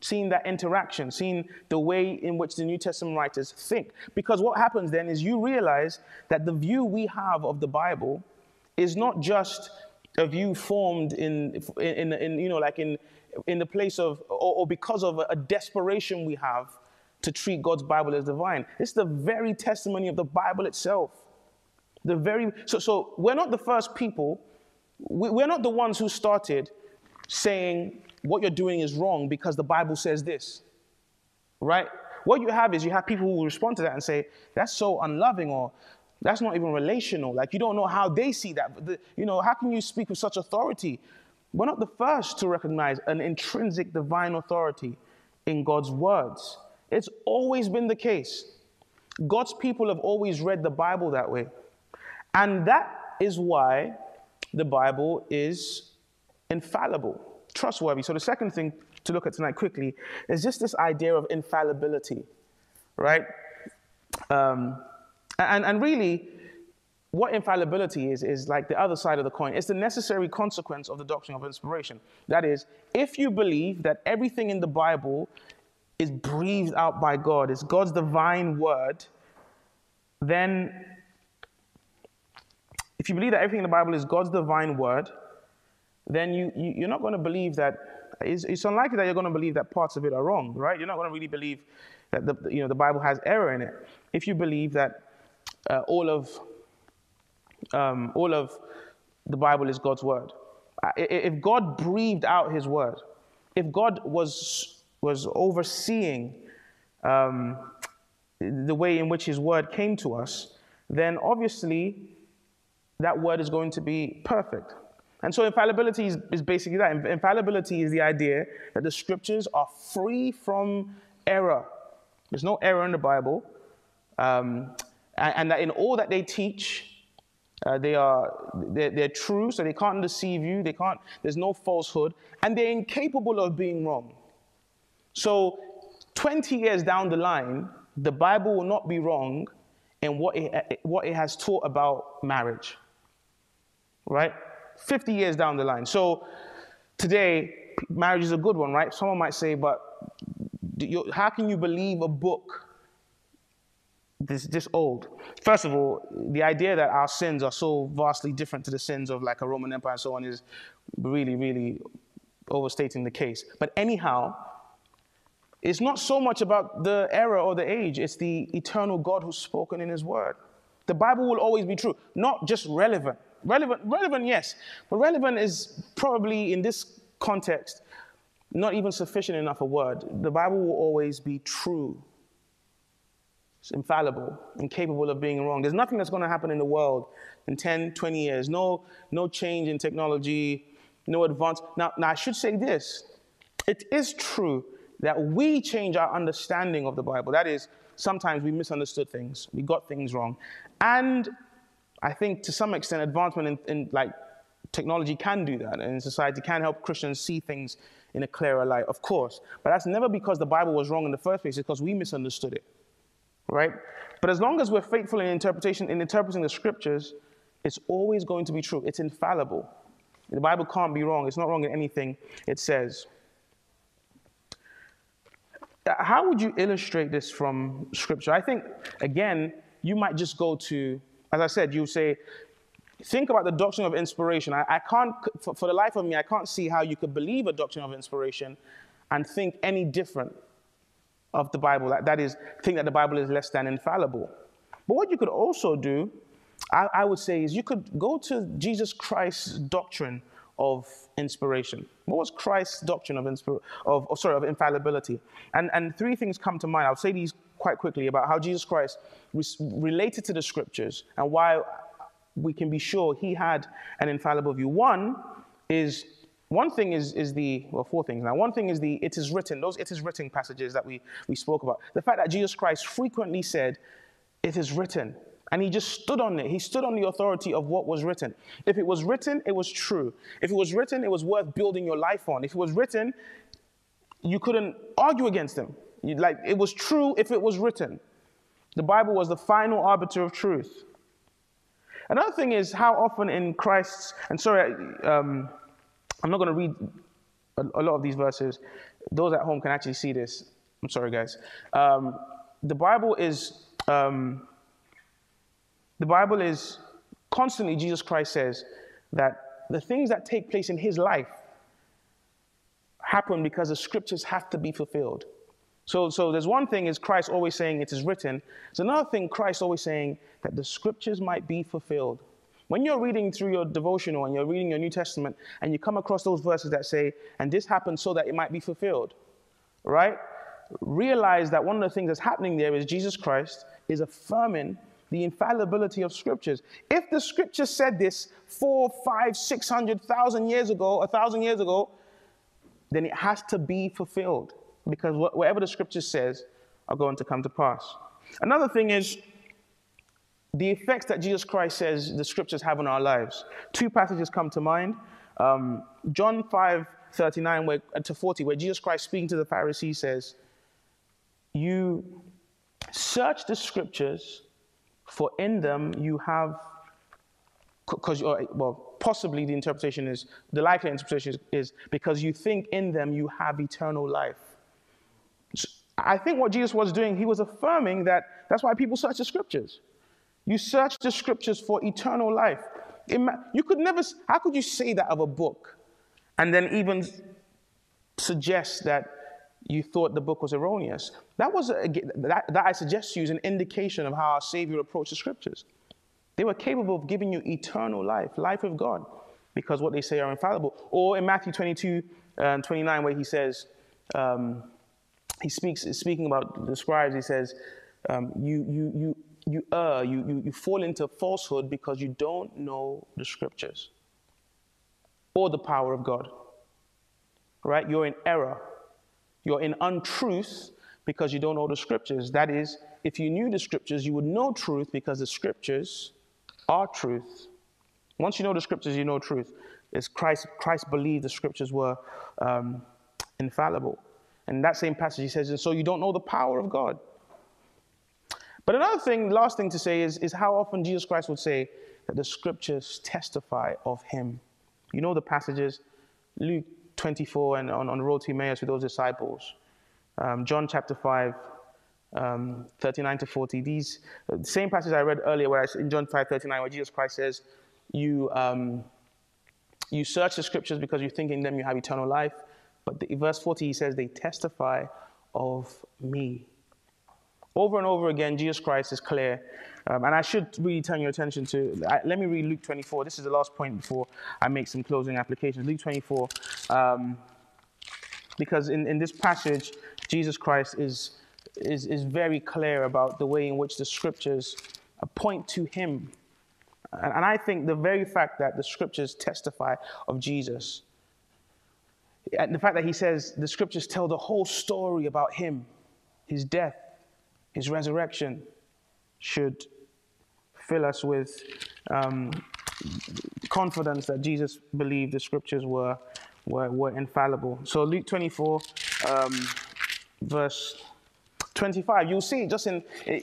seeing that interaction, seeing the way in which the New Testament writers think. Because what happens then is you realize that the view we have of the Bible is not just a view formed in, in, in you know, like in, in the place of, or, or because of a, a desperation we have to treat God's Bible as divine. It's the very testimony of the Bible itself. The very, so, so we're not the first people, we, we're not the ones who started saying what you're doing is wrong because the Bible says this. Right? What you have is you have people who respond to that and say, that's so unloving or that's not even relational. Like you don't know how they see that. The, you know, how can you speak with such authority? We're not the first to recognize an intrinsic divine authority in God's words. It's always been the case. God's people have always read the Bible that way. And that is why the Bible is infallible trustworthy. So the second thing to look at tonight quickly is just this idea of infallibility, right? Um, and, and really, what infallibility is, is like the other side of the coin. It's the necessary consequence of the doctrine of inspiration. That is, if you believe that everything in the Bible is breathed out by God, is God's divine word, then if you believe that everything in the Bible is God's divine word, then you, you, are not going to believe that, it's, it's unlikely that you're going to believe that parts of it are wrong, right? You're not going to really believe that the, you know, the Bible has error in it. If you believe that uh, all, of, um, all of the Bible is God's word, if God breathed out his word, if God was, was overseeing um, the way in which his word came to us, then obviously that word is going to be perfect. And so infallibility is, is basically that. Infallibility is the idea that the scriptures are free from error. There's no error in the Bible. Um, and, and, that in all that they teach, uh, they are they're, they're, true, so they can't deceive you. They can't. There's no falsehood, and they're incapable of being wrong. So, 20 years down the line, the Bible will not be wrong in what it, what it has taught about marriage. Right? 50 years down the line. So today, marriage is a good one, right? Someone might say, but how can you believe a book this this old? First of all, the idea that our sins are so vastly different to the sins of like a Roman Empire and so on is really, really overstating the case. But anyhow, it's not so much about the era or the age, it's the eternal God who's spoken in his word. The Bible will always be true, not just relevant. Relevant, relevant, yes, but relevant is probably in this context not even sufficient enough a word. The Bible will always be true. It's infallible, incapable of being wrong. There's nothing that's going to happen in the world in 10, 20 years. No, no change in technology, no advance. Now, now, I should say this. It is true that we change our understanding of the Bible. That is, sometimes we misunderstood things, we got things wrong. And I think to some extent, advancement in, in like technology can do that, and society can help Christians see things in a clearer light, of course. But that's never because the Bible was wrong in the first place, it's because we misunderstood it. Right? But as long as we're faithful in interpretation, in interpreting the scriptures, it's always going to be true. It's infallible. The Bible can't be wrong. It's not wrong in anything it says. Uh, how would you illustrate this from scripture? I think, again, you might just go to, as I said, you say, think about the doctrine of inspiration. I, I can't, for, for, the life of me, I can't see how you could believe a doctrine of inspiration and think any different of the Bible. That, that is, think that the Bible is less than infallible. But what you could also do, I, I would say, is you could go to Jesus Christ's doctrine of inspiration. What was Christ's doctrine of, inspir- of, of, sorry, of infallibility? And, and three things come to mind. I'll say these quite quickly about how Jesus Christ was related to the scriptures and why we can be sure he had an infallible view. One is one thing is, is the well four things now one thing is the it is written those it is written passages that we, we spoke about the fact that jesus christ frequently said it is written and he just stood on it. He stood on the authority of what was written. If it was written, it was true. If it was written, it was worth building your life on. If it was written, you couldn't argue against him. Like it was true if it was written. The Bible was the final arbiter of truth. Another thing is how often in Christ's, and sorry, um, I'm not going to read a, a, lot of these verses. Those at home can actually see this. I'm sorry, guys. Um, the Bible is. Um, the Bible is constantly, Jesus Christ says that the things that take place in his life happen because the scriptures have to be fulfilled. So, so there's one thing is Christ always saying it is written. There's another thing Christ always saying that the scriptures might be fulfilled. When you're reading through your devotional and you're reading your New Testament and you come across those verses that say, and this happened so that it might be fulfilled, right? Realize that one of the things that's happening there is Jesus Christ is affirming the infallibility of scriptures. If the scripture said this four, five, six hundred thousand years ago, a thousand years ago, then it has to be fulfilled because whatever the scripture says are going to come to pass. Another thing is the effects that Jesus Christ says the scriptures have on our lives. Two passages come to mind. Um, John 5 39 where, to 40, where Jesus Christ speaking to the Pharisees says, You search the scriptures for in them you have, because, well, possibly the interpretation is, the likely interpretation is, is because you think in them you have eternal life. I think what Jesus was doing, he was affirming that that's why people search the scriptures. You search the scriptures for eternal life. You could never, how could you say that of a book and then even suggest that you thought the book was erroneous. That was a, that, that I suggest to you is an indication of how our Savior approached the scriptures. They were capable of giving you eternal life, life with God, because what they say are infallible. Or in Matthew 22 and 29, where he says, um, he speaks speaking about the scribes, he says, um, you, you, you, you err, you, you, you fall into falsehood because you don't know the scriptures or the power of God. Right? You're in error you're in untruth because you don't know the scriptures. That is, if you knew the scriptures, you would know truth because the scriptures are truth. Once you know the scriptures, you know truth. It's Christ, Christ believed the scriptures were um, infallible. And that same passage, he says, and so you don't know the power of God. But another thing, last thing to say is, is how often Jesus Christ would say that the scriptures testify of him. You know the passages, Luke 24 and on, on the road to Emmaus with those disciples. Um, John chapter 5, um, 39 to 40. These uh, same passage I read earlier, where I, in John 5, 39, where Jesus Christ says, "You um, you search the scriptures because you think in them you have eternal life." But the, verse 40, he says, "They testify of me. Over and over again, Jesus Christ is clear. Um, and I should really turn your attention to, I, let me read Luke 24. This is the last point before I make some closing applications. Luke 24, um, because in, in this passage, Jesus Christ is, is, is very clear about the way in which the scriptures point to him. And, and I think the very fact that the scriptures testify of Jesus, and the fact that he says the scriptures tell the whole story about him, his death, his resurrection, should fill us with um, confidence that Jesus believed the scriptures were, were, were infallible. So, Luke 24, um, verse 25, you'll see just in,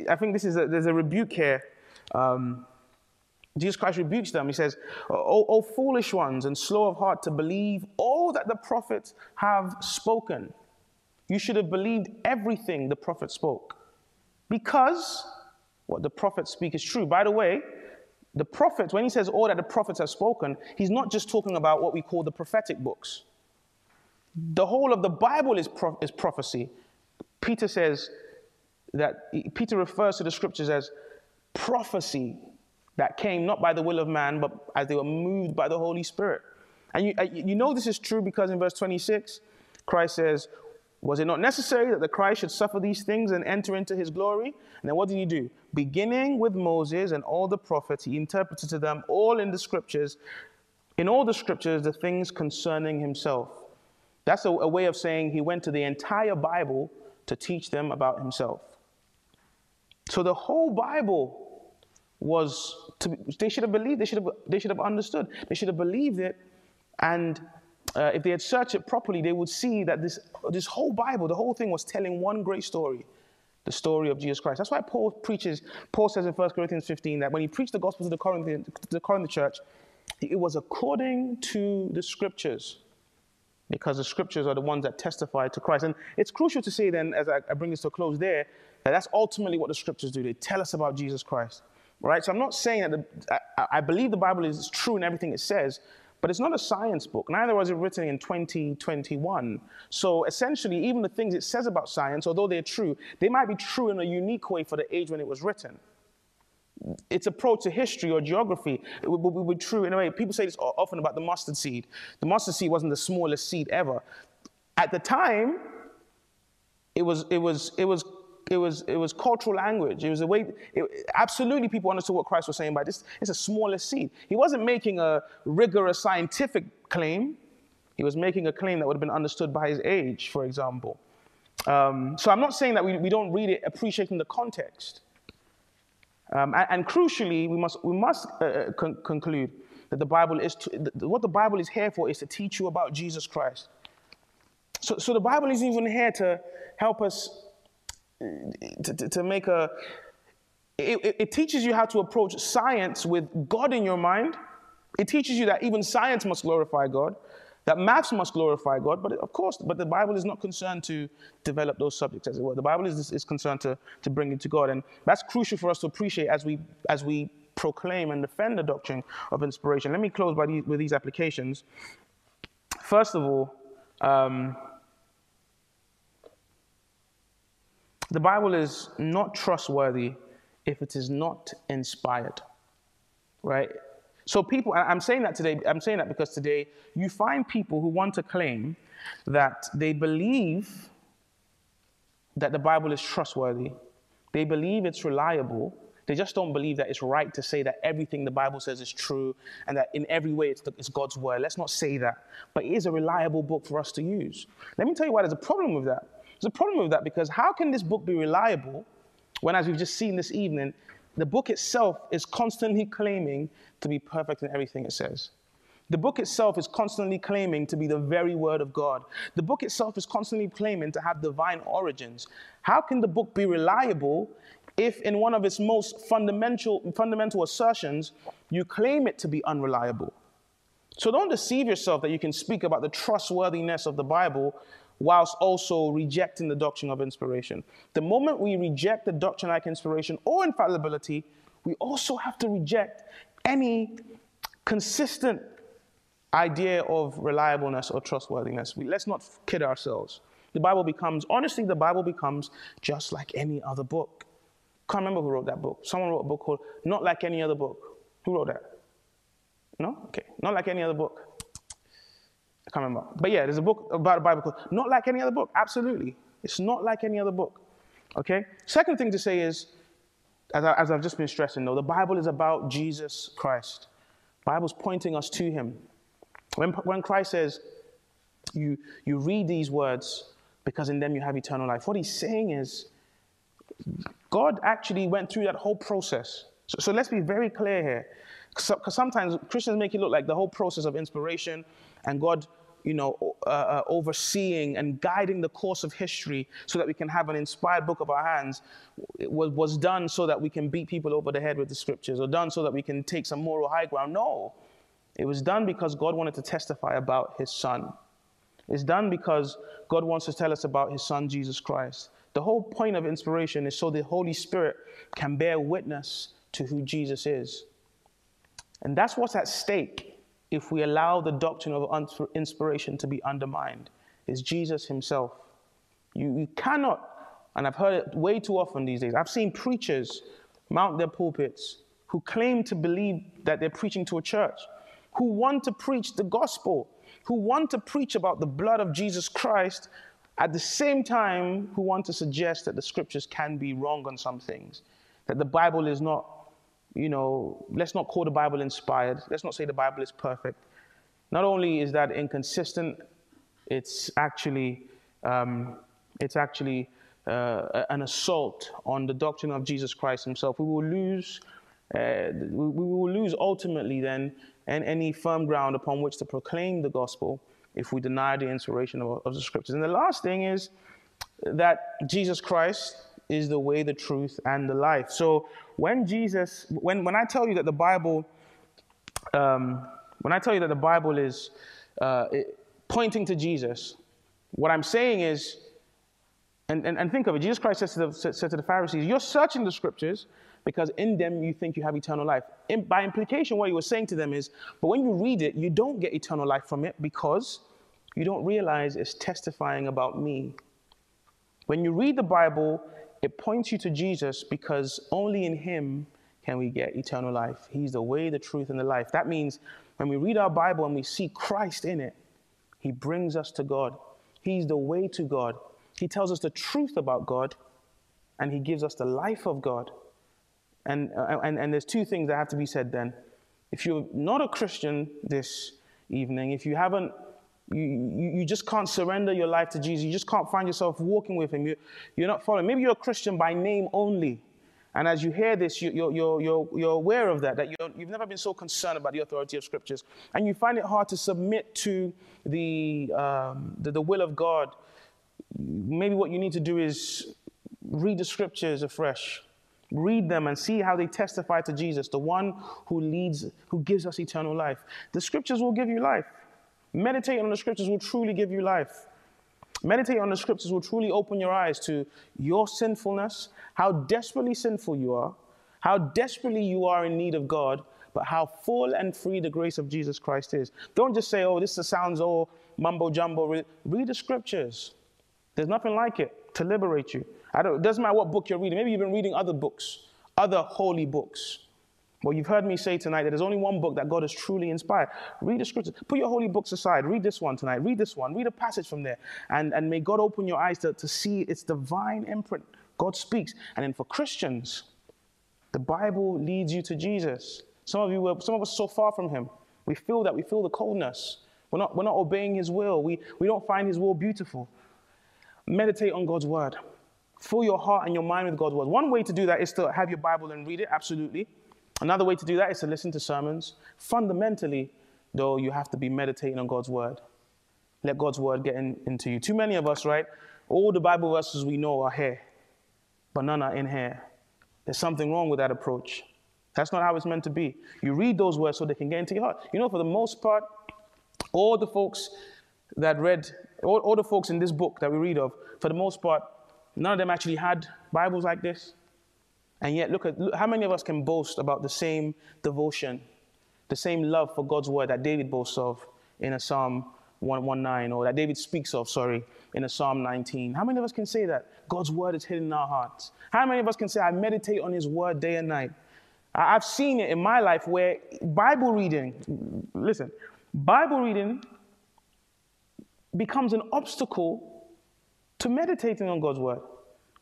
I think this is a, there's a rebuke here. Um, Jesus Christ rebukes them. He says, o, o foolish ones and slow of heart to believe all that the prophets have spoken. You should have believed everything the prophet spoke. Because what the prophets speak is true. By the way, the prophets, when he says all that the prophets have spoken, he's not just talking about what we call the prophetic books. The whole of the Bible is, pro- is prophecy. Peter says that, Peter refers to the scriptures as prophecy that came not by the will of man, but as they were moved by the Holy Spirit. And uh, you, you know this is true because in verse 26, Christ says, Was it not necessary that the Christ should suffer these things and enter into his glory? And then what did he do? Beginning with Moses and all the prophets, he interpreted to them all in the scriptures, in all the scriptures, the things concerning himself. That's a, a way of saying he went to the entire Bible to teach them about himself. So the whole Bible was to, they should have believed, they should have, they should have understood, they should have believed it. And uh, if they had searched it properly, they would see that this, this whole Bible, the whole thing was telling one great story the story of Jesus Christ. That's why Paul preaches, Paul says in 1 Corinthians 15 that when he preached the gospel to the Corinthian, to the Corinthian church, it was according to the scriptures. Because the scriptures are the ones that testify to Christ. And it's crucial to say then, as I, I bring this to a close there, that that's ultimately what the scriptures do. They tell us about Jesus Christ. Right? So I'm not saying that the, I, I believe the Bible is true in everything it says, but it's not a science book. Neither was it written in 2021. So essentially, even the things it says about science, although they're true, they might be true in a unique way for the age when it was written. Its approach to history or geography it would, would be true in a way. People say this often about the mustard seed. The mustard seed wasn't the smallest seed ever. At the time, it was, it was, it was it was, it was cultural language. It was a way, it, absolutely people understood what Christ was saying by this. It's a smallest seed. He wasn't making a rigorous scientific claim. He was making a claim that would have been understood by his age, for example. Um, so I'm not saying that we, we don't read it appreciating the context. Um, and, and, crucially, we must, we must uh, uh con- conclude that the Bible is, to, what the Bible is here for is to teach you about Jesus Christ. So, so the Bible isn't even here to help us to, to, to make a, it, it teaches you how to approach science with God in your mind. It teaches you that even science must glorify God, that maths must glorify God, but of course, but the Bible is not concerned to develop those subjects as it were. The Bible is, is concerned to, to bring it to God. And that's crucial for us to appreciate as we, as we proclaim and defend the doctrine of inspiration. Let me close by these, with these applications. First of all, um, The Bible is not trustworthy if it is not inspired, right? So people, I'm saying that today, I'm saying that because today you find people who want to claim that they believe that the Bible is trustworthy. They believe it's reliable. They just don't believe that it's right to say that everything the Bible says is true and that in every way it's, the, it's God's word. Let's not say that. But it is a reliable book for us to use. Let me tell you why there's a problem with that. There's a problem with that because how can this book be reliable when, as we've just seen this evening, the book itself is constantly claiming to be perfect in everything it says? The book itself is constantly claiming to be the very word of God. The book itself is constantly claiming to have divine origins. How can the book be reliable if, in one of its most fundamental, fundamental assertions, you claim it to be unreliable? So don't deceive yourself that you can speak about the trustworthiness of the Bible whilst also rejecting the doctrine of inspiration. The moment we reject the doctrine like inspiration or infallibility, we also have to reject any consistent idea of reliableness or trustworthiness. We, let's not kid ourselves. the Bible becomes, honestly, the Bible becomes just like any other book. Can't remember who wrote that book. Someone wrote a book called Not Like Any Other Book. Who wrote that? No? Okay. Not Like Any Other Book. I can't remember. But yeah, there's a book about the Bible called Not Like Any Other Book. Absolutely. It's not like any other book. Okay? Second thing to say is, as, I, as I've just been stressing though, the Bible is about Jesus Christ. Bible's pointing us to him. When, when Christ says, you, you read these words because in them you have eternal life, what he's saying is, God actually went through that whole process. So, so let's be very clear here. Because sometimes Christians make it look like the whole process of inspiration and God you know, uh, uh, overseeing and guiding the course of history so that we can have an inspired book of our hands was, was done so that we can beat people over the head with the scriptures or done so that we can take some moral high ground. No. It was done because God wanted to testify about his son. It's done because God wants to tell us about his son, Jesus Christ. The whole point of inspiration is so the Holy Spirit can bear witness to who Jesus is. And that's what's at stake if we allow the doctrine of inspiration to be undermined is Jesus himself. You, you cannot, and I've heard it way too often these days, I've seen preachers mount their pulpits who claim to believe that they're preaching to a church, who want to preach the gospel, who want to preach about the blood of Jesus Christ, at the same time, who want to suggest that the scriptures can be wrong on some things, that the Bible is not you know, let's not call the Bible inspired. Let's not say the Bible is perfect. Not only is that inconsistent, it's actually, um, it's actually uh, an assault on the doctrine of Jesus Christ Himself. We will lose, uh, we will lose ultimately then any firm ground upon which to proclaim the gospel if we deny the inspiration of, of the scriptures. And the last thing is that Jesus Christ is the way, the truth, and the life. So when Jesus, when, when I tell you that the Bible, um, when I tell you that the Bible is uh, it, pointing to Jesus, what I'm saying is, and, and, and think of it, Jesus Christ says to, the, said to the Pharisees, You're searching the scriptures because in them you think you have eternal life. In, by implication, what he was saying to them is, But when you read it, you don't get eternal life from it because you don't realize it's testifying about me. When you read the Bible, it points you to Jesus because only in him can we get eternal life. He's the way, the truth, and the life. That means when we read our Bible and we see Christ in it, he brings us to God. He's the way to God. He tells us the truth about God, and he gives us the life of God. And, uh, and, and there's two things that have to be said then. If you're not a Christian this evening, if you haven't you, you, just can't surrender your life to Jesus. You just can't find yourself walking with Him. You, you're not following. Maybe you're a Christian by name only. And as you hear this, you, you're, you're, you're, you're aware of that, that you have never been so concerned about the authority of Scriptures. And you find it hard to submit to the, um, the, the will of God. Maybe what you need to do is read the Scriptures afresh. Read them and see how they testify to Jesus, the one who leads, who gives us eternal life. The Scriptures will give you life. Meditating on the scriptures will truly give you life. Meditating on the scriptures will truly open your eyes to your sinfulness, how desperately sinful you are, how desperately you are in need of God, but how full and free the grace of Jesus Christ is. Don't just say, oh, this sounds all mumbo jumbo. Read the scriptures. There's nothing like it to liberate you. I don't, it doesn't matter what book you're reading. Maybe you've been reading other books, other holy books. Well, you've heard me say tonight that there's only one book that God has truly inspired. Read the scriptures. Put your holy books aside. Read this one tonight. Read this one. Read a passage from there. And, and may God open your eyes to, to see its divine imprint. God speaks. And then for Christians, the Bible leads you to Jesus. Some of you were, some of us so far from him. We feel that. We feel the coldness. We're not, we're not obeying his will. We, we don't find his will beautiful. Meditate on God's word. Fill your heart and your mind with God's word. One way to do that is to have your Bible and read it, absolutely. Another way to do that is to listen to sermons. Fundamentally, though, you have to be meditating on God's word. Let God's word get in, into you. Too many of us, right? All the Bible verses we know are here, but none are in here. There's something wrong with that approach. That's not how it's meant to be. You read those words so they can get into your heart. You know, for the most part, all the folks that read, all, all the folks in this book that we read of, for the most part, none of them actually had Bibles like this. And yet, look at look, how many of us can boast about the same devotion, the same love for God's word that David boasts of in a Psalm 119, or that David speaks of, sorry, in a Psalm 19. How many of us can say that? God's word is hidden in our hearts. How many of us can say, I meditate on his word day and night? I've seen it in my life where Bible reading, listen, Bible reading becomes an obstacle to meditating on God's word.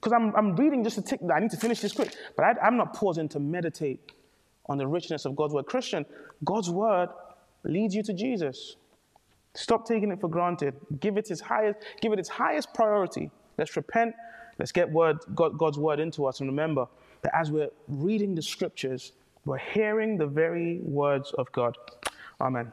Because I'm, I'm reading just to tick, I need to finish this quick, but I, I'm not pausing to meditate on the richness of God's word. Christian, God's word leads you to Jesus. Stop taking it for granted. Give it its highest, give it its highest priority. Let's repent. Let's get word, God, God's word into us. And remember that as we're reading the scriptures, we're hearing the very words of God. Amen.